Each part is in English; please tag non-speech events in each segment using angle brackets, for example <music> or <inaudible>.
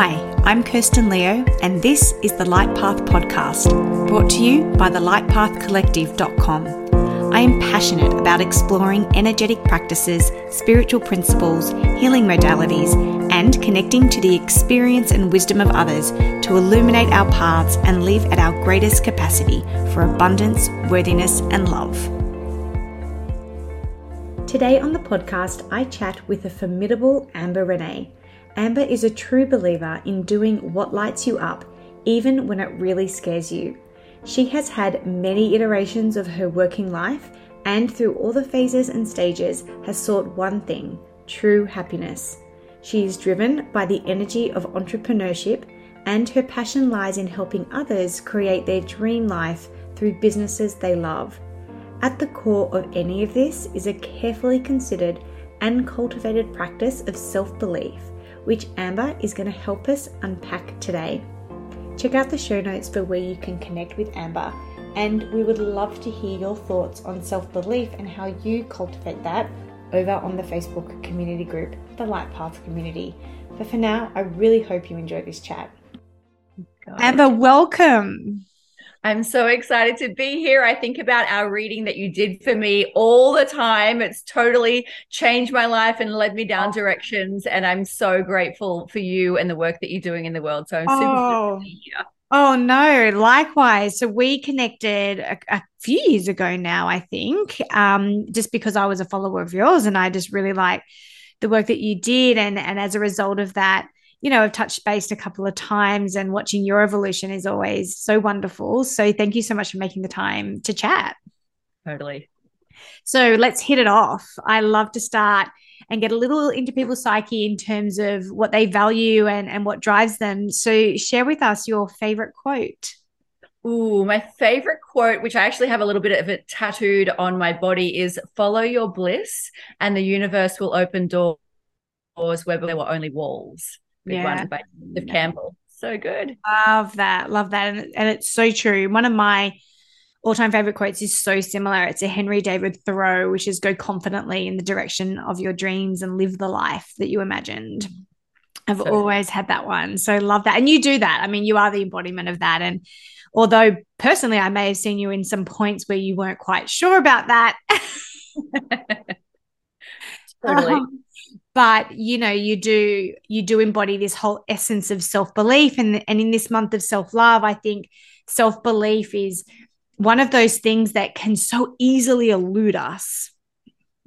Hi, I'm Kirsten Leo, and this is the Light Path Podcast, brought to you by the lightpathcollective.com. I am passionate about exploring energetic practices, spiritual principles, healing modalities, and connecting to the experience and wisdom of others to illuminate our paths and live at our greatest capacity for abundance, worthiness, and love. Today on the podcast, I chat with the formidable Amber Renae. Amber is a true believer in doing what lights you up, even when it really scares you. She has had many iterations of her working life and through all the phases and stages has sought one thing true happiness. She is driven by the energy of entrepreneurship, and her passion lies in helping others create their dream life through businesses they love. At the core of any of this is a carefully considered and cultivated practice of self belief, which Amber is going to help us unpack today. Check out the show notes for where you can connect with Amber, and we would love to hear your thoughts on self belief and how you cultivate that over on the Facebook community group, the Light Path Community. But for now, I really hope you enjoy this chat. Amber, welcome. I'm so excited to be here. I think about our reading that you did for me all the time. It's totally changed my life and led me down directions. And I'm so grateful for you and the work that you're doing in the world. So I'm super, oh. here. Oh no, likewise. So we connected a, a, few years ago now, I think, um, just because I was a follower of yours and I just really like the work that you did. And and as a result of that, you know, I've touched base a couple of times and watching your evolution is always so wonderful. So thank you so much for making the time to chat. Totally. So let's hit it off. I love to start and get a little into people's psyche in terms of what they value and, and what drives them. So share with us your favorite quote. Ooh, my favorite quote, which I actually have a little bit of it tattooed on my body, is follow your bliss and the universe will open doors where there were only walls yeah. one by Joseph Campbell. So good. Love that. Love that. And, and it's so true. One of my all-time favorite quotes is so similar. It's a Henry David Thoreau, which is go confidently in the direction of your dreams and live the life that you imagined. I've so, always had that one. So love that. And you do that. I mean, you are the embodiment of that. And although personally I may have seen you in some points where you weren't quite sure about that. <laughs> totally. Um, but you know you do you do embody this whole essence of self-belief. And and in this month of self-love i think self-belief is one of those things that can so easily elude us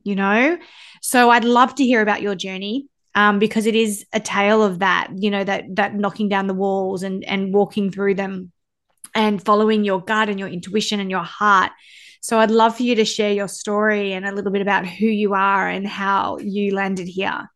you know? So i'd love to hear about your journey um, because it is a tale of that you know that that knocking down the walls and and walking through them and following your gut and your intuition and your heart so I'd love for you to share your story and a little bit about who you are and how you landed here.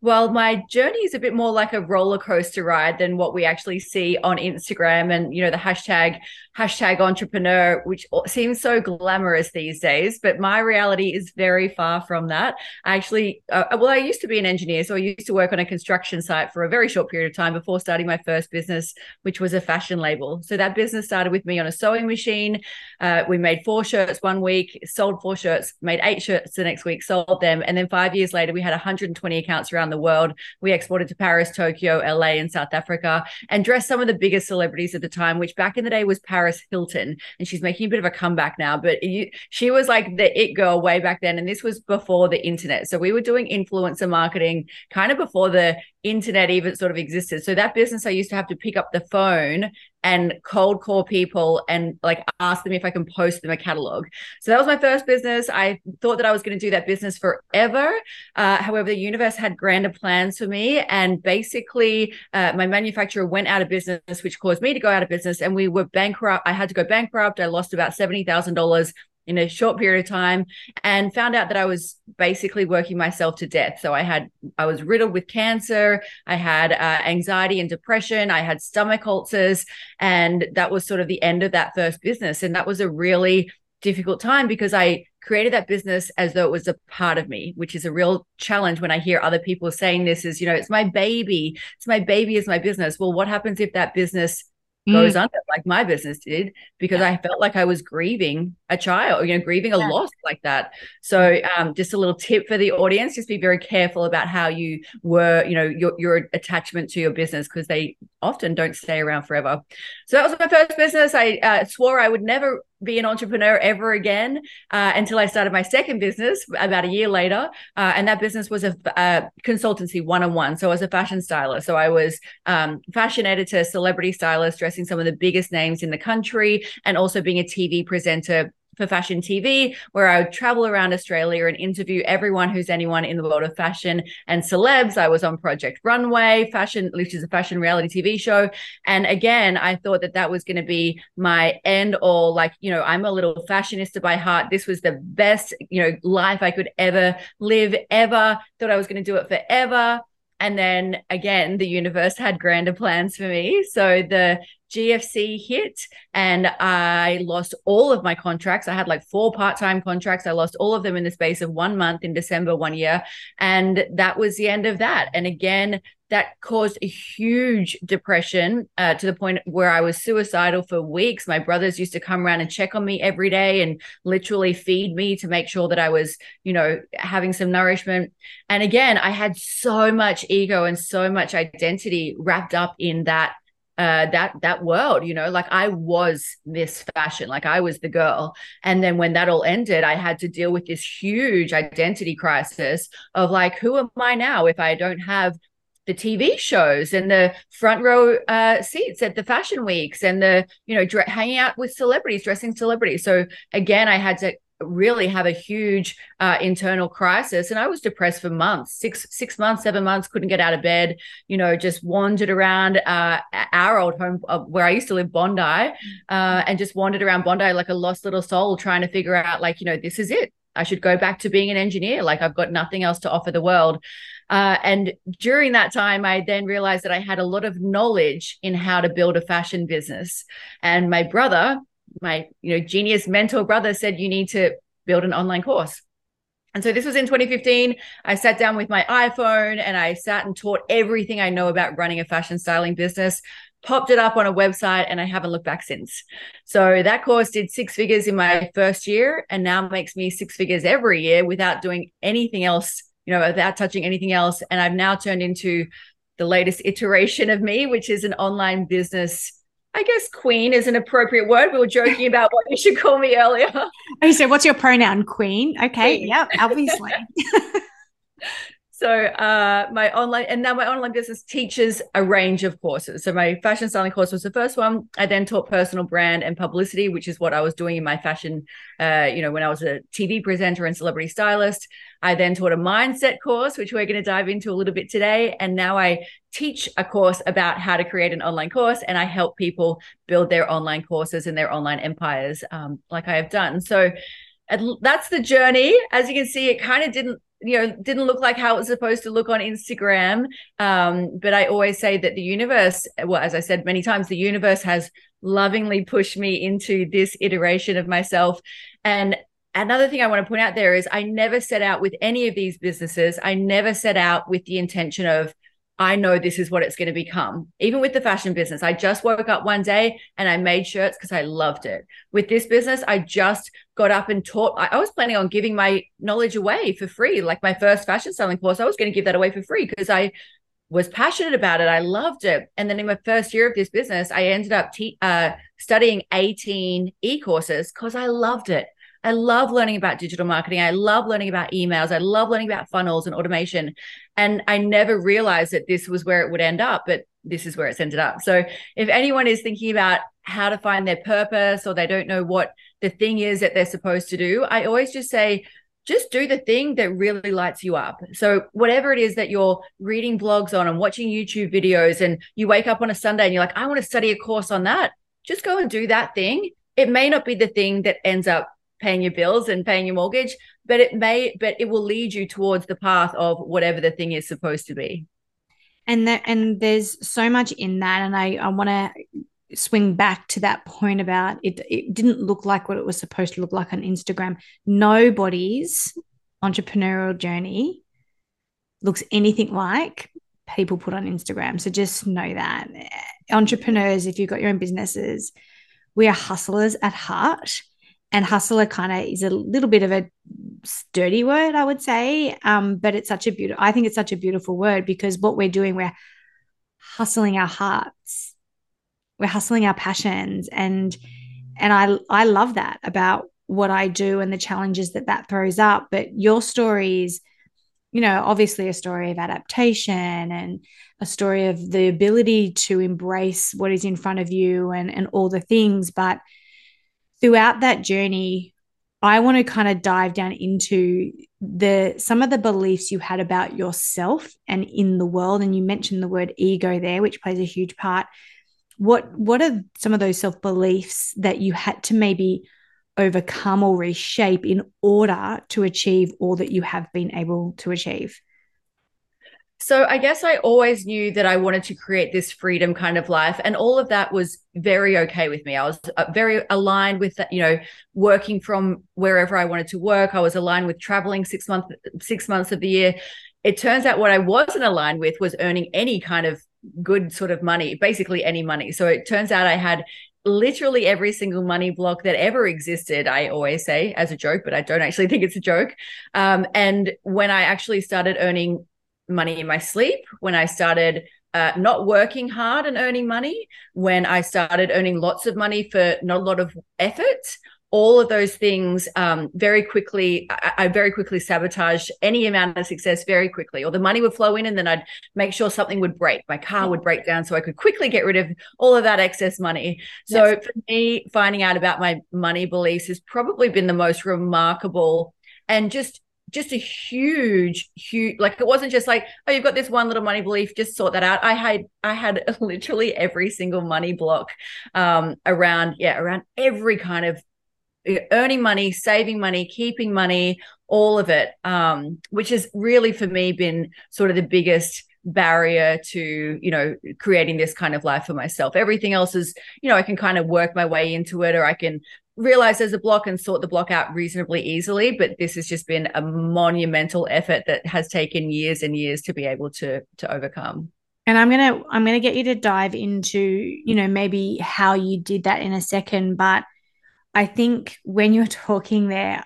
Well, my journey is a bit more like a roller coaster ride than what we actually see on Instagram and, you know, the hashtag, hashtag entrepreneur, which seems so glamorous these days. But my reality is very far from that. I actually, uh, well, I used to be an engineer. So I used to work on a construction site for a very short period of time before starting my first business, which was a fashion label. So that business started with me on a sewing machine. Uh, we made four shirts one week, sold four shirts, made eight shirts the next week, sold them. And then five years later, we had 120 accounts around the the world. We exported to Paris, Tokyo, LA, and South Africa, and dressed some of the biggest celebrities at the time, which back in the day was Paris Hilton. And she's making a bit of a comeback now, but you, she was like the it girl way back then. And this was before the internet. So we were doing influencer marketing kind of before the internet even sort of existed. So that business, I used to have to pick up the phone and cold call people and like ask them if I can post them a catalog. So that was my first business. I thought that I was going to do that business forever. Uh, however, the universe had grander plans for me. And basically, uh, my manufacturer went out of business, which caused me to go out of business. And we were bankrupt. I had to go bankrupt. I lost about $70,000 in a short period of time and found out that I was basically working myself to death. So I had, I was riddled with cancer. I had uh, anxiety and depression. I had stomach ulcers. And that was sort of the end of that first business. And that was a really difficult time because I created that business as though it was a part of me, which is a real challenge when I hear other people saying this is, you know, it's my baby. It's my baby is my business. Well, what happens if that business goes mm. under like my business did because yeah. I felt like I was grieving a child, you know, grieving a yeah. loss like that. So um, just a little tip for the audience, just be very careful about how you were, you know, your, your attachment to your business because they often don't stay around forever. So that was my first business. I uh, swore I would never be an entrepreneur ever again uh, until I started my second business about a year later. Uh, and that business was a, a consultancy one on one. So I was a fashion stylist. So I was um, fashion editor, celebrity stylist, dressing some of the biggest names in the country, and also being a TV presenter for fashion TV, where I would travel around Australia and interview everyone who's anyone in the world of fashion and celebs. I was on Project Runway, fashion, which is a fashion reality TV show. And again, I thought that that was going to be my end all. Like, you know, I'm a little fashionista by heart. This was the best, you know, life I could ever live, ever. Thought I was going to do it forever. And then again, the universe had grander plans for me. So the GFC hit and I lost all of my contracts. I had like four part time contracts. I lost all of them in the space of one month in December one year. And that was the end of that. And again, that caused a huge depression uh, to the point where I was suicidal for weeks. My brothers used to come around and check on me every day and literally feed me to make sure that I was, you know, having some nourishment. And again, I had so much ego and so much identity wrapped up in that uh, that that world you know like i was this fashion like i was the girl and then when that all ended i had to deal with this huge identity crisis of like who am i now if i don't have the TV shows and the front row uh, seats at the fashion weeks and the you know dre- hanging out with celebrities, dressing celebrities. So again, I had to really have a huge uh, internal crisis. And i was depressed for months six six months seven months couldn't get out of bed you know just wandered around uh, our old home uh, where i used to live bondi uh, and just wandered around bondi like a lost little soul trying to figure out like you know this is it. I should go back to being an engineer. Like i've got nothing else to offer the world. Uh, and during that time, I then realized that I had a lot of knowledge in how to build a fashion business. And my brother, my you know genius mentor brother said you need to build an online course. And so this was in 2015 i sat down with my iphone and i sat and taught everything i know about running a fashion styling business popped it up on a website and i haven't looked back since. So that course did six figures in my first year and now makes me six figures every year without doing anything else you know without touching anything else. And i've now turned into the latest iteration of me which is an online business I guess queen is an appropriate word. We were joking about what you should call me earlier. Oh, so what's your pronoun? Queen. Okay. Queen. Yep. Obviously. <laughs> So uh, my online and now my online business teaches a range of courses. So my fashion styling course was the first one. I then taught personal brand and publicity, which is what I was doing in my fashion. Uh, you know, when I was a TV presenter and celebrity stylist. I then taught a mindset course, which we're going to dive into a little bit today. And now I teach a course about how to create an online course, and I help people build their online courses and their online empires, um, like I have done. So that's the journey. As you can see, it kind of didn't you know didn't look like how it was supposed to look on instagram. Um, but i always say that the universe well as i said many times the universe has lovingly pushed me into this iteration of myself. And another thing i want to point out there is i never set out with any of these businesses. I never set out with the intention of I know this is what it's going to become. Even with the fashion business, I just woke up one day and I made shirts because I loved it. With this business, I just got up and taught. I, was planning on giving my knowledge away for free. Like my first fashion selling course, I was going to give that away for free because I was passionate about it. I loved it. And then in my first year of this business, I ended up te- uh, studying 18 e courses because I loved it. I love learning about digital marketing. I love learning about emails. I love learning about funnels and automation. And I never realized that this was where it would end up, but this is where it's ended up. So if anyone is thinking about how to find their purpose or they don't know what the thing is that they're supposed to do, I always just say, just do the thing that really lights you up. So, whatever it is that you're reading blogs on and watching YouTube videos, and you wake up on a Sunday and you're like, I want to study a course on that, just go and do that thing. It may not be the thing that ends up paying your bills and paying your mortgage, but it may, but it will lead you towards the path of whatever the thing is supposed to be. And that, and there's so much in that. And I, I want to swing back to that point about it, it didn't look like what it was supposed to look like on Instagram. Nobody's entrepreneurial journey looks anything like people put on Instagram. So just know that. entrepreneurs, if you've got your own businesses, we are hustlers at heart. And hustler kind of is a little bit of a dirty word, I would say. Um, but it's such a beautiful, I think it's such a beautiful word because what we're doing, we're hustling our hearts, we're hustling our passions. And, and I, I love that about what I do and the challenges that that throws up. But your story is, you know, obviously a story of adaptation and a story of the ability to embrace what is in front of you and, and all the things. But throughout that journey, I want to kind of dive down into the some of the beliefs you had about yourself and in the world. And you mentioned the word ego there, which plays a huge part. What what are some of those self beliefs that you had to maybe overcome or reshape in order to achieve all that you have been able to achieve? So I guess I always knew that I wanted to create this freedom kind of life, and all of that was very okay with me. I was uh, very aligned with that, you know, working from wherever I wanted to work. I was aligned with traveling six months six months of the year. It turns out what I wasn't aligned with was earning any kind of good sort of money, basically any money. So it turns out I had literally every single money block that ever existed. I always say as a joke, but I don't actually think it's a joke. Um, and when I actually started earning money in my sleep, when I started uh, not working hard and earning money, when I started earning lots of money for not a lot of effort, all of those things um, very quickly, I, I, very quickly sabotage any amount of success very quickly. Or the money would flow in, and then I'd make sure something would break. My car would break down, so I could quickly get rid of all of that excess money. So yes. for me, finding out about my money beliefs has probably been the most remarkable and just just a huge huge like it wasn't just like oh you've got this one little money belief just sort that out. I had i had <laughs> literally every single money block um around yeah around every kind of uh, earning money saving money keeping money all of it um which has really for me been sort of the biggest barrier to you know creating this kind of life for myself. Everything else is you know i can kind of work my way into it or i can realize there's a block and sort the block out reasonably easily but this has just been a monumental effort that has taken years and years to be able to to overcome. And i'm to i'm to get you to dive into you know maybe how you did that in a second but i think when you're talking there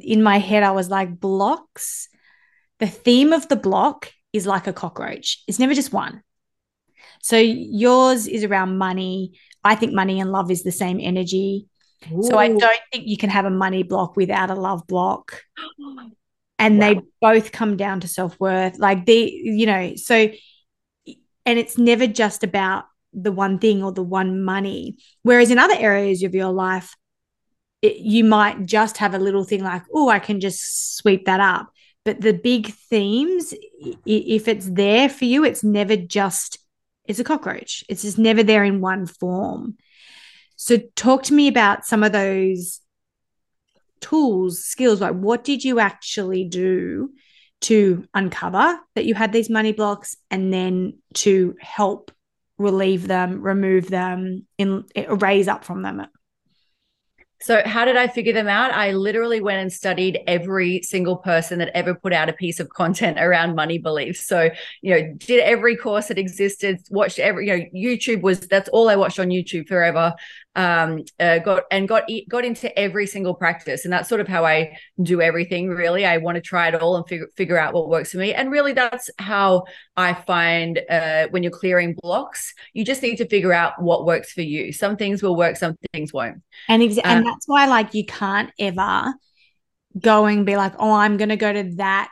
in my head i was like blocks the theme of the block is like a cockroach. It's never just one. So yours is around money. I think money and love is the same energy. Ooh. So I don't think you can have a money block without a love block. <gasps> And wow. they both come down to self worth. Like the, you know, so, and it's never just about the one thing or the one money. Whereas in other areas of your life, it, you might just have a little thing like, oh, I can just sweep that up. But the big themes, if it's there for you, it's never just, it's a cockroach. It's just never there in one form. So, talk to me about some of those tools, skills. Like, what did you actually do to uncover that you had these money blocks and then to help relieve them, remove them, in, erase up from them? So, how did I figure them out? I literally went and studied every single person that ever put out a piece of content around money beliefs. So, you know, did every course that existed, watched every, you know, YouTube was that's all I watched on YouTube forever um, uh, got and got got into every single practice, and that's sort of how I do everything. Really, I want to try it all and figure figure out what works for me. And really, that's how I find uh, when you're clearing blocks, you just need to figure out what works for you. Some things will work, some things won't. And exa- um, and that's why, like, you can't ever go and be like, oh, I'm going to go to that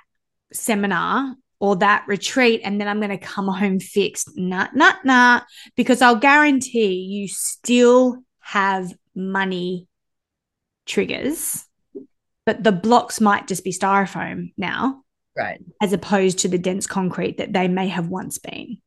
seminar or that retreat and then I'm going to come home fixed. Nah, nah, nah. Because I'll guarantee you still have money triggers, but the blocks might just be styrofoam now. Right. As opposed to the dense concrete that they may have once been.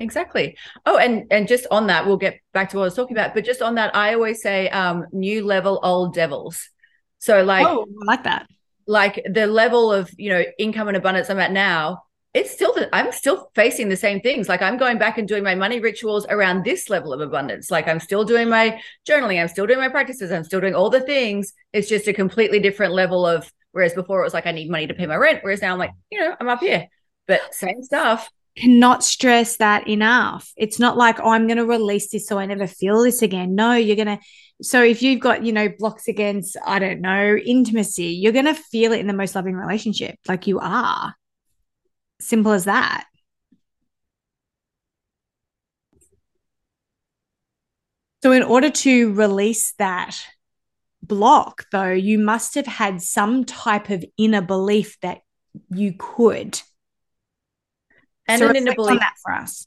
Exactly. Oh, and and just on that, we'll get back to what I was talking about. But just on that, I always say um new level old devils. So like oh, I like that. Like the level of you know income and abundance I'm at now it's still that I'm still facing the same things. Like I'm going back and doing my money rituals around this level of abundance. Like I'm still doing my journaling, I'm still doing my practices, I'm still doing all the things. It's just a completely different level of whereas before it was like I need money to pay my rent, whereas now I'm like, you know, I'm up here. But same stuff. cannot stress that enough. It's not like, oh, I'm going to release this so I never feel this again. No, you're going to. So if you've got, you know, blocks against, I don't know, intimacy, you're going to feel it in the most loving relationship, like you are. Simple as that. So, in order to release that block, though, you must have had some type of inner belief that you could. And so an inner belief that for us.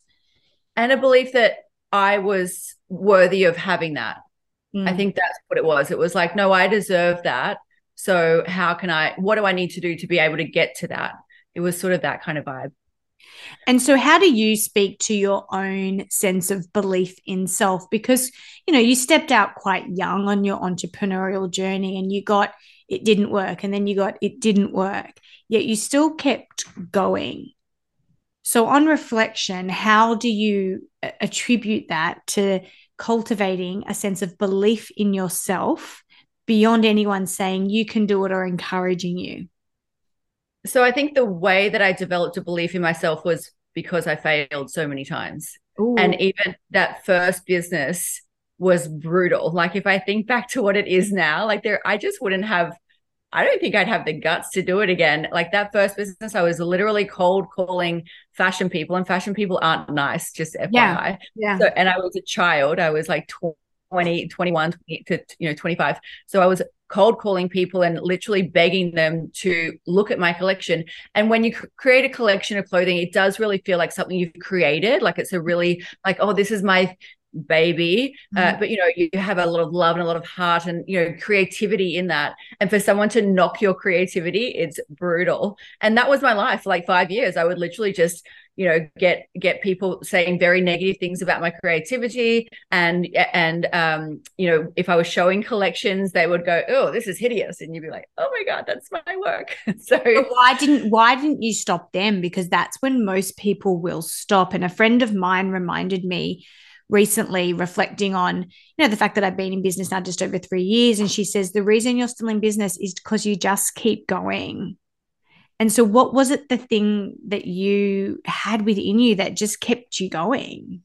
And a belief that I was worthy of having that. Mm. I think that's what it was. It was like, no, I deserve that. So, how can I, what do I need to do to be able to get to that? It was sort of that kind of vibe. And so, how do you speak to your own sense of belief in self? Because, you know, you stepped out quite young on your entrepreneurial journey and you got it didn't work, and then you got it didn't work, yet you still kept going. So, on reflection, how do you uh, attribute that to cultivating a sense of belief in yourself beyond anyone saying you can do it or encouraging you? So I think the way that I developed a belief in myself was because I failed so many times. Ooh. And even that first business was brutal. Like if I think back to what it is now, like there I just wouldn't have I don't think I'd have the guts to do it again. Like that first business, I was literally cold calling fashion people, and fashion people aren't nice, just FYI. Yeah. yeah. So, and I was a child. I was like 20, 21 20 to, you know, 25. So I was cold calling people and literally begging them to look at my collection. And when you create a collection of clothing, it does really feel like something you've created. Like it's a really like, oh, this is my baby uh, mm-hmm. uh, but you know you have a lot of love and a lot of heart and you know creativity in that. And for someone to knock your creativity it's brutal. And that was my life for like 5 years. I would literally just you know get get people saying very negative things about my creativity. And and um you know if i was showing collections they would go oh this is hideous. And you'd be like oh my god that's my work. <laughs> So but why didn't why didn't you stop them? Because that's when most people will stop. And a friend of mine reminded me recently reflecting on you know the fact that I've been in business now just over 3 years and she says the reason you're still in business is because you just keep going and so, what was it the thing that you had within you that just kept you going?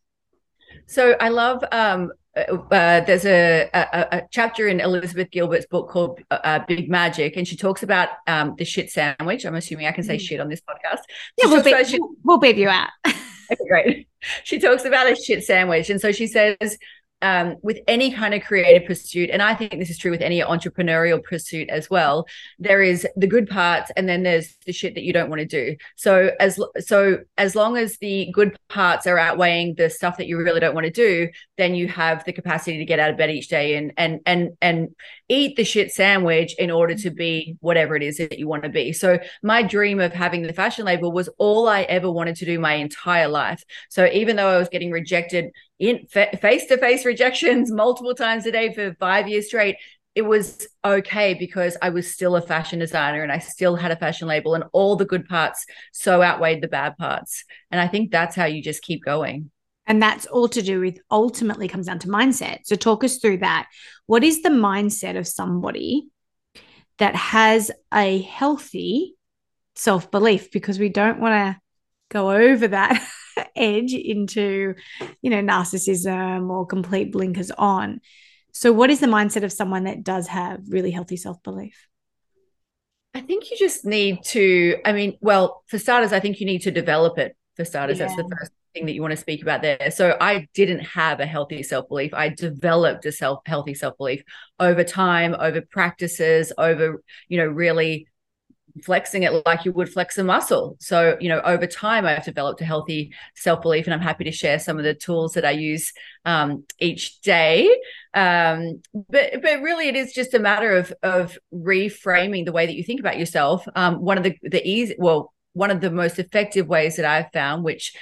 So, I love um, uh, uh there's a, a, a, chapter in Elizabeth Gilbert's book called uh, uh, Big Magic, and she talks about um, the shit sandwich. I'm assuming I can say mm. shit on this podcast. She yeah, we'll beep, shit- we'll beep you out. <laughs> okay, great. She talks about a shit sandwich, and so she says um, with any kind of creative pursuit, and I think this is true with any entrepreneurial pursuit as well, there is the good parts, and then there's the shit that you don't want to do. So as so as long as the good parts are outweighing the stuff that you really don't want to do, then you have the capacity to get out of bed each day and and and and eat the shit sandwich in order to be whatever it is that you want to be. So my dream of having the fashion label was all I ever wanted to do my entire life. So even though I was getting rejected in face to face rejections <laughs> multiple times a day for five years straight, it was okay because I was still a fashion designer and I still had a fashion label, and all the good parts so outweighed the bad parts. And I think that's how you just keep going. And that's all to do with ultimately comes down to mindset. So, talk us through that. What is the mindset of somebody that has a healthy self belief? Because we don't want to go over that <laughs> <laughs> edge into, you know, narcissism or complete blinkers on. So, what is the mindset of someone that does have really healthy self belief? I think you just need to, I mean, well, for starters, I think you need to develop it. For starters, yeah. that's the first thing that you want to speak about there. So I didn't have a healthy self-belief. I developed a self healthy self-belief over time, over practices, over, you know, really flexing it like you would flex a muscle. So, you know, over time, I've developed a healthy self belief, and I'm happy to share some of the tools that I use um, each day. Um, but but really, it is just a matter of of reframing the way that you think about yourself. Um, one of the the easy well. One of the most effective ways that I've found, which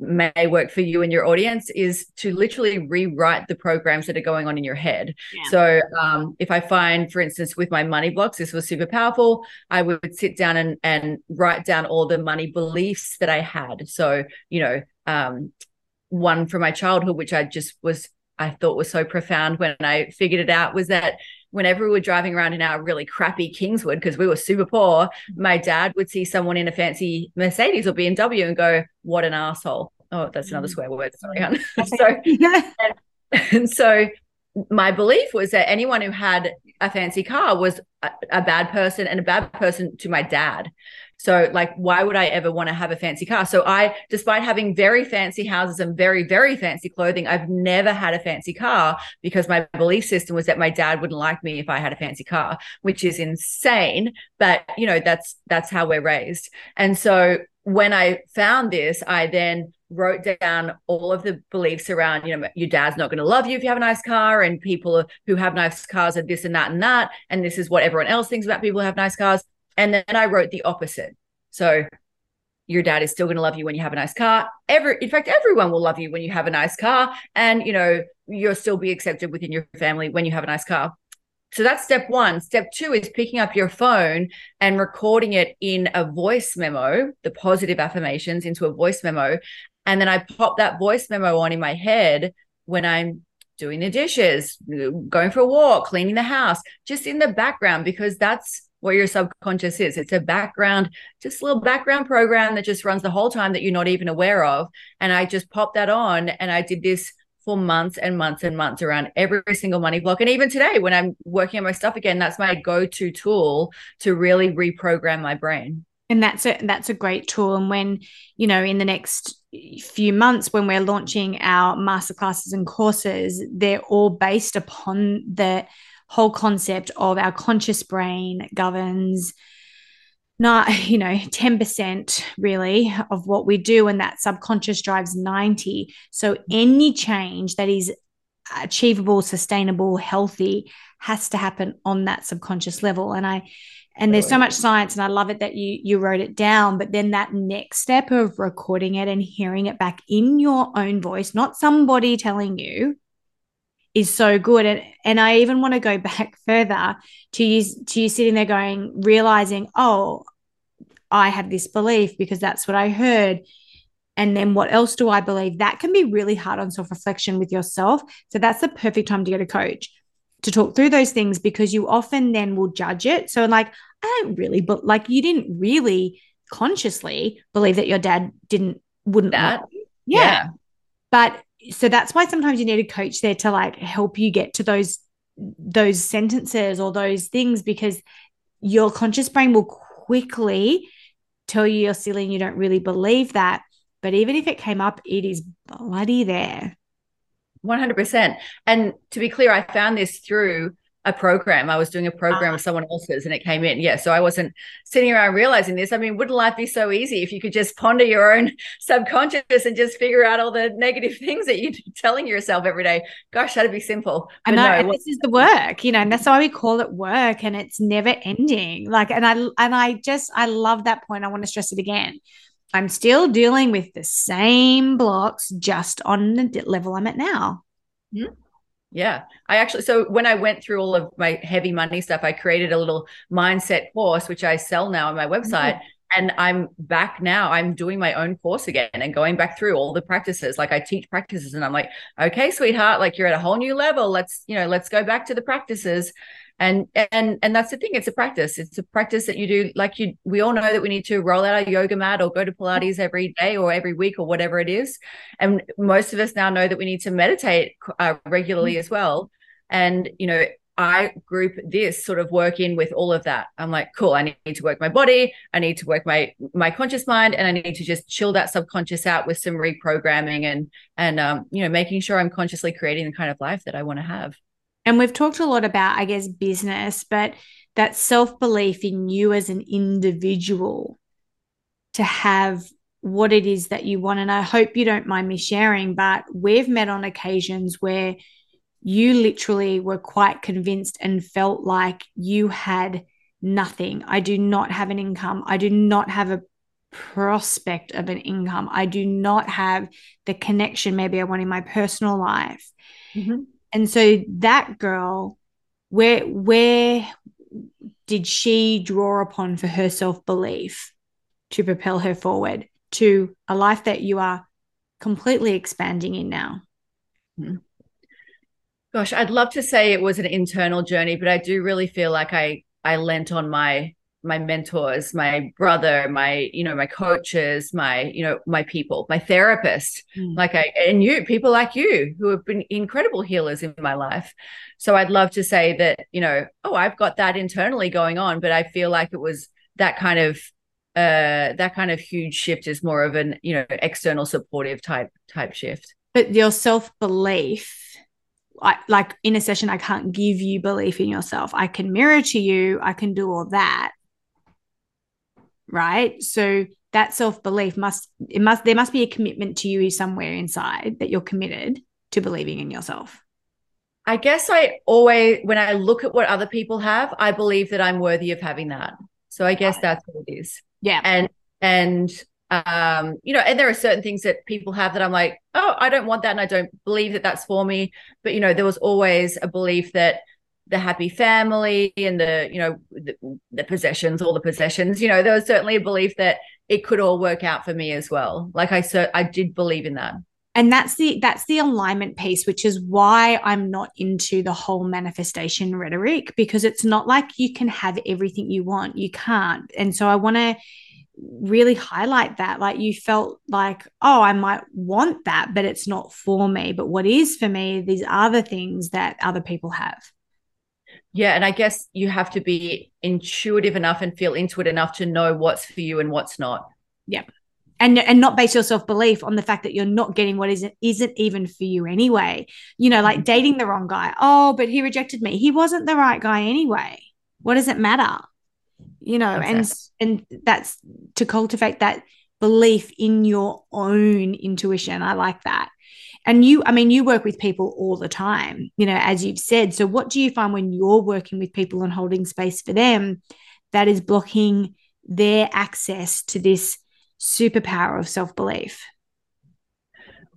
may work for you and your audience is to literally rewrite the programs that are going on in your head. Yeah. So, um, if I find, for instance, with my money blocks, this was super powerful, I would sit down and, and write down all the money beliefs that I had. So, you know, um, one from my childhood, which I just was, I thought was so profound when I figured it out was that whenever we were driving around in our really crappy Kingswood, because we were super poor, mm-hmm. my dad would see someone in a fancy Mercedes or BMW and go, What an asshole. Oh, that's another mm-hmm. swear word. Sorry, <laughs> so, and, and so my belief was that anyone who had a fancy car was a, a, bad person and a bad person to my dad. So, like, why would I ever want to have a fancy car? So, I, despite having very fancy houses and very, very fancy clothing, I've never had a fancy car because my belief system was that my dad wouldn't like me if I had a fancy car, which is insane. But, you know, that's, that's how we're raised. And so, when I found this, I then wrote down all of the beliefs around, you know, your dad's not going to love you if you have a nice car, and people who have nice cars are this and that and that. And this is what everyone else thinks about people who have nice cars. And then I wrote the opposite. So your dad is still going to love you when you have a nice car. Every, in fact, everyone will love you when you have a nice car, and you know you'll still be accepted within your family when you have a nice car. So that's step one. Step two is picking up your phone and recording it in a voice memo, the positive affirmations into a voice memo. And then I pop that voice memo on in my head when I'm doing the dishes, going for a walk, cleaning the house, just in the background, because that's what your subconscious is. It's a background, just a little background program that just runs the whole time that you're not even aware of. And I just popped that on and I did this for months and months and months around every single money block. And even today, when I'm working on my stuff again, that's my go-to tool to really reprogram my brain. And that's a that's a great tool. And when, you know, in the next few months when we're launching our masterclasses and courses, they're all based upon the whole concept of our conscious brain governs not <laughs> you know 10% really of what we do and that subconscious drives 90 so any change that is achievable sustainable healthy has to happen on that subconscious level. And i and there's so much science and i love it that you you wrote it down but then that next step of recording it and hearing it back in your own voice not somebody telling you is so good. And and I even want to go <laughs> back further to you to you sitting there going realizing oh I have this belief because that's what I heard. And then what else do I believe? That can be really hard on self reflection with yourself. So that's the perfect time to get a coach to talk through those things because you often then will judge it. So like I don't really but like you didn't really consciously believe that your dad didn't wouldn't that? yeah. yeah. but so that's why sometimes you need a coach there to like help you get to those those sentences or those things because your conscious brain will quickly tell you you're silly and you don't really believe that. But even if it came up it is bloody there. 100% and to be clear i found this through a program. I was doing a program with someone else's and it came in. Yeah. So I wasn't sitting around realizing this. I mean, wouldn't life be so easy if you could just ponder your own <laughs> subconscious and just figure out all the negative <laughs> things that you're telling yourself every day? Gosh, that'd be simple. I know. No, this is the work, you know, and that's why we call it work and it's never ending. Like, and I, and I just, I love that point. I want to stress it again. I'm still dealing with the same blocks just on the level I'm at now. Mm-hmm. Yeah. I actually, so when I went through all of my heavy money stuff, I created a little mindset course, which I sell now on my website. Mm-hmm. And I'm back now. I'm doing my own course again and going back through all the practices. Like I teach practices and I'm like, okay, sweetheart, like you're at a whole new level. Let's, you know, let's go back to the practices and and and that's the thing it's a practice it's a practice that you do like you we all know that we need to roll out our yoga mat or go to pilates every day or every week or whatever it is and most of us now know that we need to meditate uh, regularly mm-hmm. as well and you know I group this sort of work in with all of that. I'm like, cool, I need to work my body, I need to work my my conscious mind, and I need to just chill that subconscious out with some reprogramming and and um, you know, making sure I'm consciously creating the kind of life that I want to have. And we've talked a lot about, I guess, business, but that self belief in you as an individual to have what it is that you want. And I hope you don't mind me sharing, but we've met on occasions where you literally were quite convinced and felt like you had nothing. I do not have an income. I do not have a prospect of an income. I do not have the connection maybe I want in my personal life. Mm-hmm. And so that girl, where where did she draw upon for her self-belief to propel her forward to a life that you are completely expanding in now? Hmm. Gosh, I'd love to say it was an internal journey, but I do really feel like I I lent on my my mentors, my brother, my, you know, my coaches, my, you know, my people, my therapist, mm. like I, and you, people like you who have been incredible healers in my life. So I'd love to say that, you know, oh, I've got that internally going on, but I feel like it was that kind of, uh, that kind of huge shift is more of an, you know, external supportive type, type shift. But your self belief, I, like in a session, I can't give you belief in yourself. I can mirror to you, I can do all that right? So that self-belief must it must there must be a commitment to you somewhere inside that you're committed to believing in yourself. I guess I always when I look at what other people have, I believe that I'm worthy of having that. So I guess that's what it is. Yeah. And and um you know and there are certain things that people have that i'm like oh i don't want that and i don't believe that that's for me but you know there was always a belief that the happy family and the you know the, the, possessions all the possessions you know there was certainly a belief that it could all work out for me as well. Like i so i did believe in that. And that's the that's the alignment piece which is why i'm not into the whole manifestation rhetoric because it's not like you can have everything you want. You can't. And so i want to really highlight that. Like you felt like oh i might want that but it's not for me. But what is for me these are the things that other people have yeah, and I guess you have to be intuitive enough and feel into it enough to know what's for you and what's not. Yeah. And, and not base your self belief on the fact that you're not getting what isn't isn't even for you anyway. You know, like mm-hmm. dating the wrong guy. Oh, but he rejected me. He wasn't the right guy anyway. What does it matter? You know, and and that's to cultivate that belief in your own intuition. I like that and you i mean you work with people all the time you know as you've said so what do you find when you're working with people and holding space for them that is blocking their access to this superpower of self-belief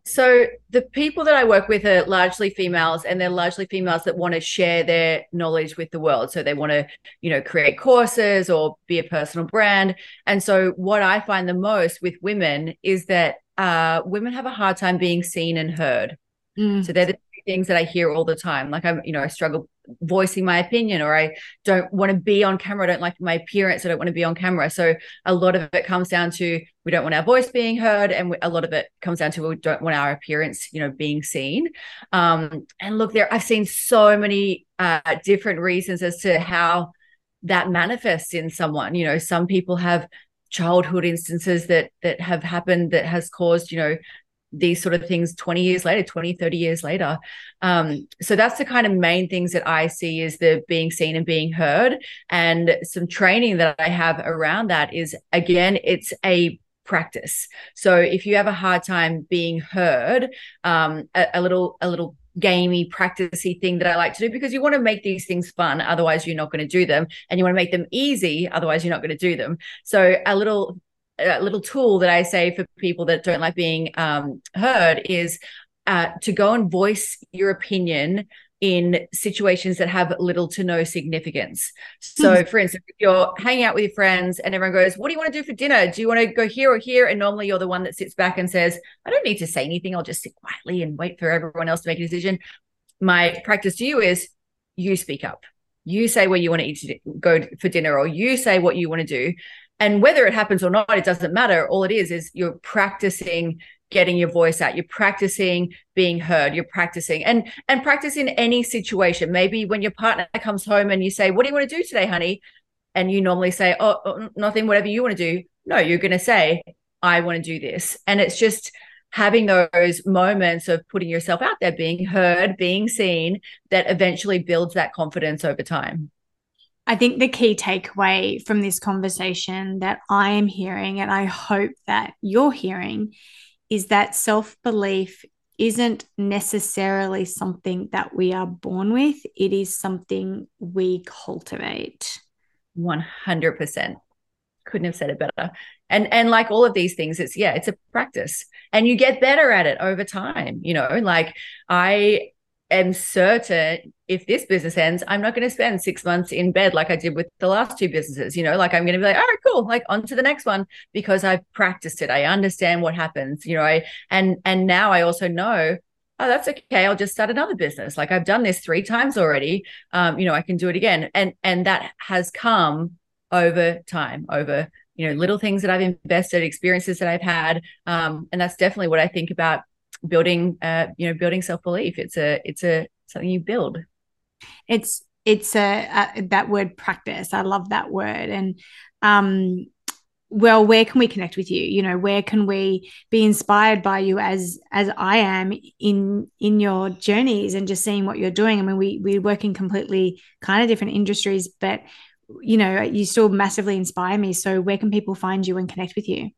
so the people that I work with are largely females and they're largely females that want to share their knowledge with the world. So they want to, you know, create courses or be a personal brand. And so what I find the most with women is that uh, women have a hard time being seen and heard. Mm. So they're the things that I hear all the time. Like I'm, you know, I struggle voicing my opinion, or I don't want to be on camera. I don't like my appearance. I don't want to be on camera. So a lot of it comes down to we don't want our voice being heard, and we, a lot of it comes down to we don't want our appearance, you know, being seen. Um, and look, there I've seen so many uh, different reasons as to how that manifests in someone. You know, some people have childhood instances that that have happened that has caused you know these sort of things 20 years later 20 30 years later. Um, so that's the kind of main things that i see is the being seen and being heard. And some training that i have around that is again it's a practice. So if you have a hard time being heard um, a, a little a little gamey, practicey thing that I like to do because you want to make these things fun. Otherwise, you're not going to do them, and you want to make them easy. Otherwise, you're not going to do them. So a little a little tool that I say for people that don't like being um, heard is uh, to go and voice your opinion in situations that have little to no significance. So, hmm. for instance, if you're hanging out with your friends and everyone goes, What do you want to do for dinner? Do you want to go here or here? And normally you're the one that sits back and says, I don't need to say anything. I'll just sit quietly and wait for everyone else to make a decision. My practice to you is you speak up. You say where you want to eat to go for dinner, or you say what you want to do. And whether it happens or not, it doesn't matter. All it is is you're practicing getting your voice out you're practicing being heard you're practicing and and practice in any situation. Maybe when your partner comes home and you say what do you want to do today honey? And you normally say oh, oh nothing whatever you want to do. No you're going to say i want to do this. And it's just having those moments of putting yourself out there being heard being seen that eventually builds that confidence over time. I think the key takeaway from this conversation that I am hearing, and I hope that you're hearing, is that self belief isn't necessarily something that we are born with, it is something we cultivate. 100%. Couldn't have said it better. And and like all of these things it's yeah, it's a practice and you get better at it over time, you know? Like I am certain if this business ends, I'm not going to spend six months in bed like I did with the last two businesses. You know, like I'm going to be like, all right, cool, like on to the next one because I've practiced it. I understand what happens. You know, I and and now I also know oh that's okay i'll just start another business like i've done this three times already um, you know i can do it again and and that has come over time over you know little things that i've invested experiences that i've had um, and that's definitely what i think about building uh, you know building self-belief. It's a it's a something you build. It's it's a, a that word practice. I love that word. And um well where can we connect with you? You know where can we be inspired by you as as i am in in your journeys and just seeing what you're doing? I mean we we work in completely kind of different industries but you know you still massively inspire me. So where can people find you and connect with you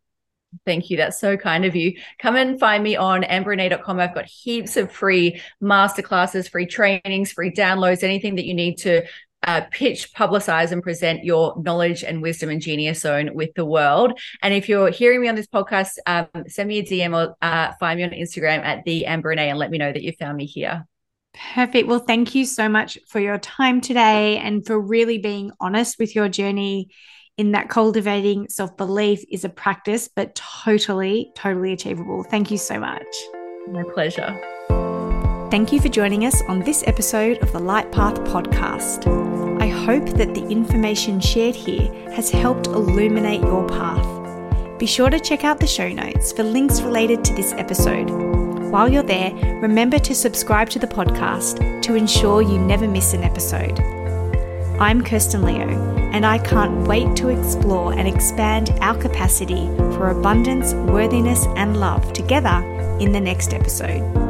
Thank you. That's so kind of you. Come and find me on amberrenae.com. I've got heaps of free masterclasses, free trainings, free downloads, anything that you need to uh, pitch, publicize, and present your knowledge and wisdom and genius zone with the world. And if you're hearing me on this podcast, um, send me a DM or uh, find me on Instagram at the Amber and let me know that you found me here. Perfect. Well, thank you so much for your time today and for really being honest with your journey in that cultivating self belief is a practice, but totally, totally achievable. Thank you so much. My pleasure. Thank you for joining us on this episode of the Light Path podcast. I hope that the information shared here has helped illuminate your path. Be sure to check out the show notes for links related to this episode. While you're there, remember to subscribe to the podcast to ensure you never miss an episode. I'm Kirsten Leo, and I can't wait to explore and expand our capacity for abundance, worthiness, and love together in the next episode.